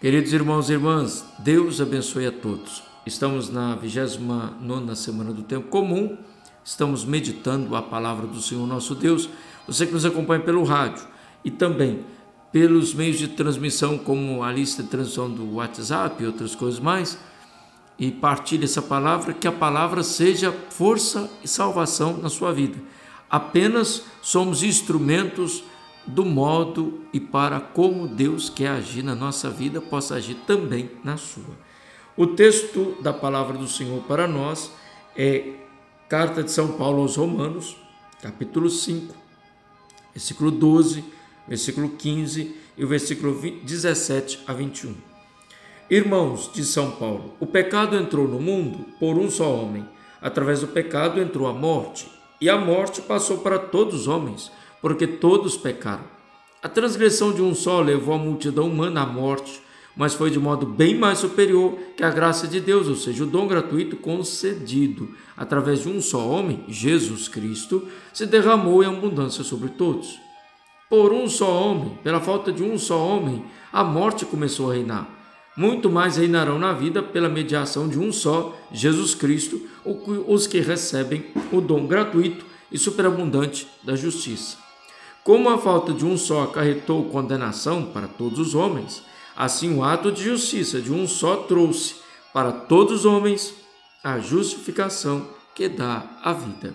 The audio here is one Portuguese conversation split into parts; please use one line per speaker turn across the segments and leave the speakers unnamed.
Queridos irmãos e irmãs, Deus abençoe a todos. Estamos na 29 semana do tempo comum, estamos meditando a palavra do Senhor nosso Deus. Você que nos acompanha pelo rádio e também pelos meios de transmissão, como a lista de transmissão do WhatsApp e outras coisas mais, e partilhe essa palavra, que a palavra seja força e salvação na sua vida. Apenas somos instrumentos do modo e para como Deus quer agir na nossa vida, possa agir também na sua. O texto da palavra do Senhor para nós é Carta de São Paulo aos Romanos, capítulo 5, versículo 12, versículo 15 e o versículo 17 a 21. Irmãos de São Paulo, o pecado entrou no mundo por um só homem. Através do pecado entrou a morte, e a morte passou para todos os homens porque todos pecaram. A transgressão de um só levou a multidão humana à morte, mas foi de modo bem mais superior que a graça de Deus, ou seja, o dom gratuito concedido através de um só homem, Jesus Cristo, se derramou em abundância sobre todos. Por um só homem, pela falta de um só homem, a morte começou a reinar. Muito mais reinarão na vida pela mediação de um só, Jesus Cristo, os que recebem o dom gratuito e superabundante da justiça. Como a falta de um só acarretou condenação para todos os homens, assim o ato de justiça de um só trouxe para todos os homens a justificação que dá a vida.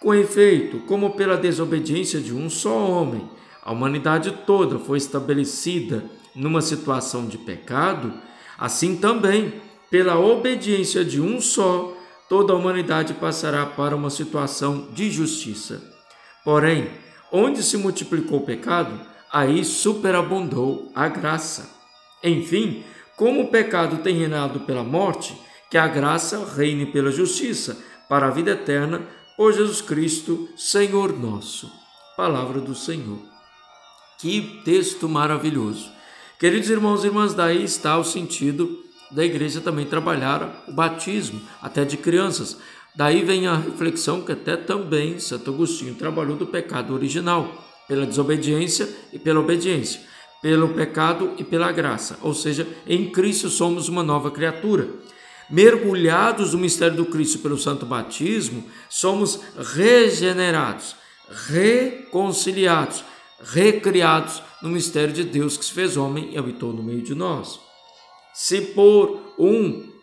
Com efeito, como pela desobediência de um só homem, a humanidade toda foi estabelecida numa situação de pecado, assim também, pela obediência de um só, toda a humanidade passará para uma situação de justiça. Porém, Onde se multiplicou o pecado, aí superabundou a graça. Enfim, como o pecado tem reinado pela morte, que a graça reine pela justiça, para a vida eterna, por Jesus Cristo, Senhor nosso. Palavra do Senhor. Que texto maravilhoso. Queridos irmãos e irmãs, daí está o sentido da igreja também trabalhar o batismo, até de crianças, Daí vem a reflexão que até também Santo Agostinho trabalhou do pecado original, pela desobediência e pela obediência, pelo pecado e pela graça, ou seja, em Cristo somos uma nova criatura. Mergulhados no mistério do Cristo pelo santo batismo, somos regenerados, reconciliados, recriados no mistério de Deus que se fez homem e habitou no meio de nós. Se por um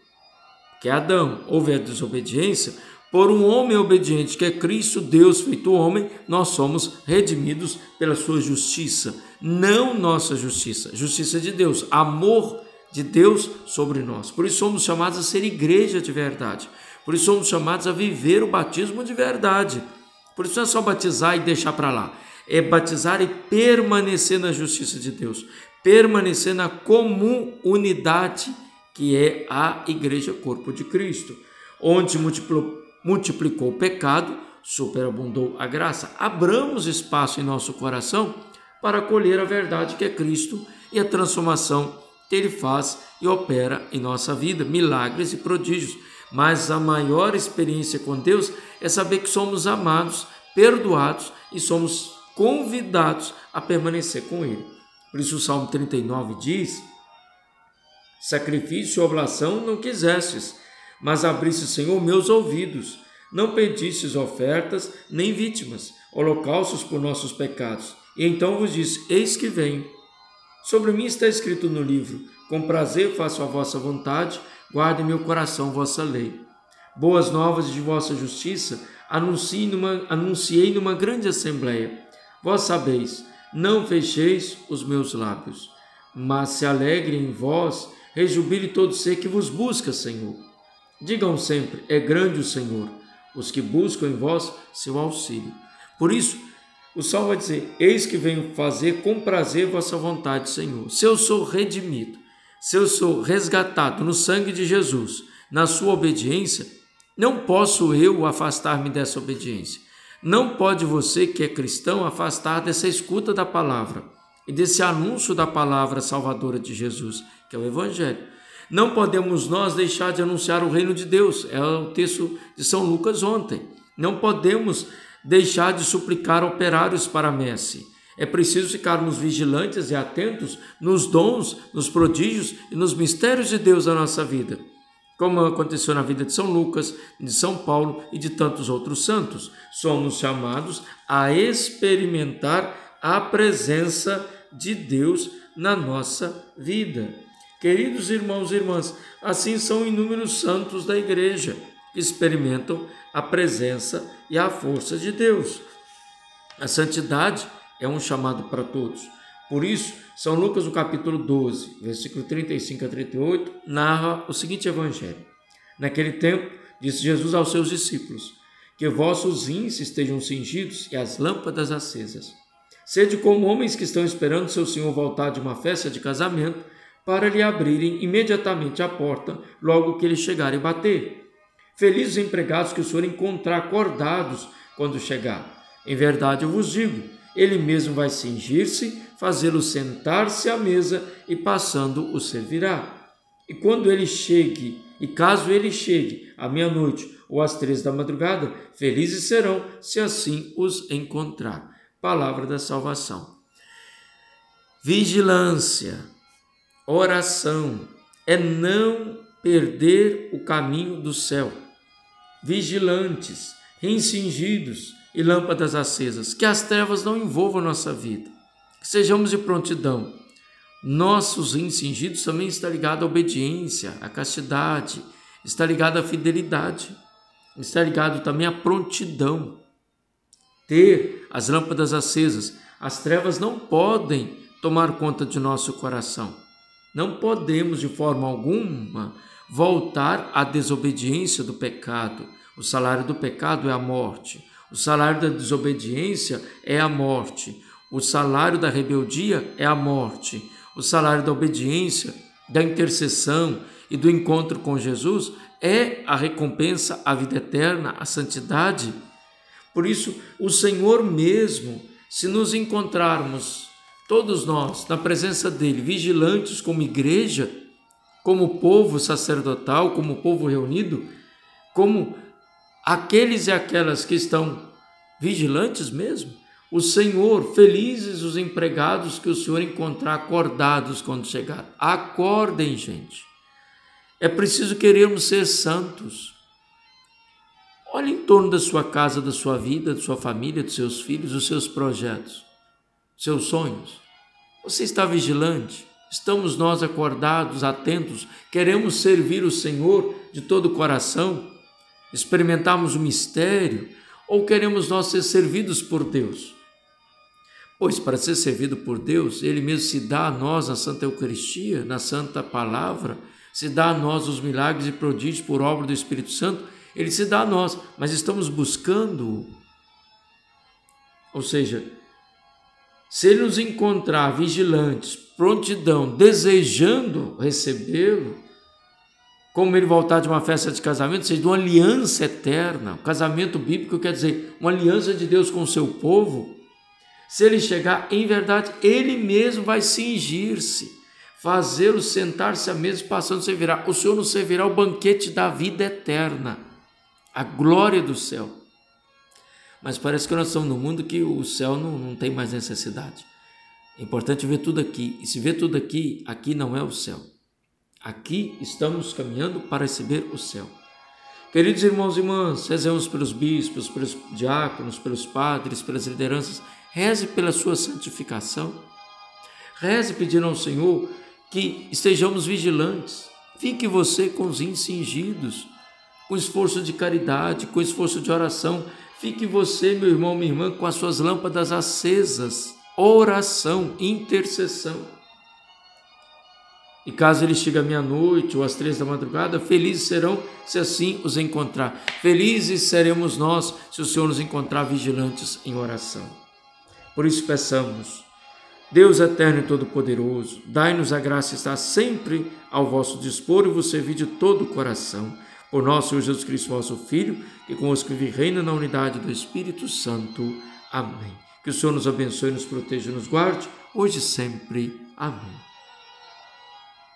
que é Adão, houve a desobediência, por um homem obediente, que é Cristo, Deus feito homem, nós somos redimidos pela sua justiça, não nossa justiça, justiça de Deus, amor de Deus sobre nós. Por isso somos chamados a ser igreja de verdade. Por isso somos chamados a viver o batismo de verdade. Por isso não é só batizar e deixar para lá, é batizar e permanecer na justiça de Deus, permanecer na comum unidade que é a Igreja Corpo de Cristo, onde multiplicou, multiplicou o pecado, superabundou a graça. Abramos espaço em nosso coração para acolher a verdade que é Cristo e a transformação que Ele faz e opera em nossa vida, milagres e prodígios. Mas a maior experiência com Deus é saber que somos amados, perdoados e somos convidados a permanecer com Ele. Por isso o Salmo 39 diz Sacrifício e oblação não quisestes, mas abriste, Senhor, meus ouvidos. Não pedistes ofertas nem vítimas, holocaustos por nossos pecados. E então vos disse: Eis que venho. Sobre mim está escrito no livro: Com prazer faço a vossa vontade, guarde meu coração vossa lei. Boas novas de vossa justiça anunciei numa, anunciei numa grande assembleia. Vós sabeis, não fecheis os meus lábios, mas se alegre em vós rejubile todo ser que vos busca, Senhor. Digam sempre: é grande o Senhor, os que buscam em vós seu auxílio. Por isso, o salmo vai dizer: Eis que venho fazer com prazer vossa vontade, Senhor. Se eu sou redimido, se eu sou resgatado no sangue de Jesus, na sua obediência, não posso eu afastar-me dessa obediência. Não pode você, que é cristão, afastar dessa escuta da palavra e desse anúncio da palavra salvadora de Jesus, que é o Evangelho. Não podemos nós deixar de anunciar o reino de Deus, é o texto de São Lucas ontem. Não podemos deixar de suplicar operários para a messe. É preciso ficarmos vigilantes e atentos nos dons, nos prodígios e nos mistérios de Deus na nossa vida, como aconteceu na vida de São Lucas, de São Paulo e de tantos outros santos. Somos chamados a experimentar a presença de Deus na nossa vida. Queridos irmãos e irmãs, assim são inúmeros santos da igreja que experimentam a presença e a força de Deus. A santidade é um chamado para todos. Por isso, São Lucas, no capítulo 12, versículo 35 a 38, narra o seguinte evangelho. Naquele tempo, disse Jesus aos seus discípulos: Que vossos rins estejam cingidos e as lâmpadas acesas. Sede como homens que estão esperando seu senhor voltar de uma festa de casamento, para lhe abrirem imediatamente a porta, logo que ele chegar e bater. Felizes os empregados que o senhor encontrar acordados quando chegar. Em verdade eu vos digo, ele mesmo vai cingir-se, fazê-lo sentar-se à mesa e passando o servirá. E quando ele chegue, e caso ele chegue à meia-noite ou às três da madrugada, felizes serão se assim os encontrar. Palavra da salvação. Vigilância, oração, é não perder o caminho do céu. Vigilantes, encingidos, e lâmpadas acesas, que as trevas não envolvam nossa vida, que sejamos de prontidão. Nossos incingidos também está ligado à obediência, à castidade, está ligado à fidelidade, está ligado também à prontidão. Ter as lâmpadas acesas, as trevas não podem tomar conta de nosso coração. Não podemos de forma alguma voltar à desobediência do pecado. O salário do pecado é a morte. O salário da desobediência é a morte. O salário da rebeldia é a morte. O salário da obediência, da intercessão e do encontro com Jesus é a recompensa, a vida eterna, a santidade. Por isso, o Senhor mesmo, se nos encontrarmos, todos nós, na presença dele, vigilantes como igreja, como povo sacerdotal, como povo reunido, como aqueles e aquelas que estão vigilantes mesmo. O Senhor, felizes os empregados que o Senhor encontrar acordados quando chegar. Acordem, gente. É preciso querermos ser santos. Olhe em torno da sua casa, da sua vida, da sua família, dos seus filhos, dos seus projetos, seus sonhos. Você está vigilante? Estamos nós acordados, atentos? Queremos servir o Senhor de todo o coração? experimentarmos o mistério ou queremos nós ser servidos por Deus? Pois para ser servido por Deus, Ele mesmo se dá a nós na Santa Eucaristia, na Santa Palavra, se dá a nós os milagres e prodígios por obra do Espírito Santo, Ele se dá a nós, mas estamos buscando. Ou seja, se Ele nos encontrar vigilantes, prontidão, desejando recebê-lo, como ele voltar de uma festa de casamento, seja de uma aliança eterna. O casamento bíblico quer dizer uma aliança de Deus com o seu povo. Se ele chegar, em verdade, ele mesmo vai cingir-se, fazê-lo sentar-se à mesa, passando servirá. O Senhor nos servirá o banquete da vida eterna, a glória do céu. Mas parece que nós estamos num mundo que o céu não, não tem mais necessidade. É importante ver tudo aqui. E se ver tudo aqui, aqui não é o céu. Aqui estamos caminhando para receber o céu. Queridos irmãos e irmãs, rezemos pelos bispos, pelos diáconos, pelos padres, pelas lideranças. Reze pela sua santificação. Reze pedindo ao Senhor que estejamos vigilantes. Fique você com os incingidos, com esforço de caridade, com esforço de oração. Fique você, meu irmão, minha irmã, com as suas lâmpadas acesas. Oração, intercessão. E caso ele chegue à meia-noite ou às três da madrugada, felizes serão se assim os encontrar. Felizes seremos nós se o Senhor nos encontrar vigilantes em oração. Por isso peçamos, Deus eterno e todo-poderoso, dai-nos a graça de estar sempre ao vosso dispor e vos servir de todo o coração. Por nosso Senhor Jesus Cristo, vosso Filho, que convosco vive reina na unidade do Espírito Santo. Amém. Que o Senhor nos abençoe, nos proteja e nos guarde, hoje e sempre. Amém.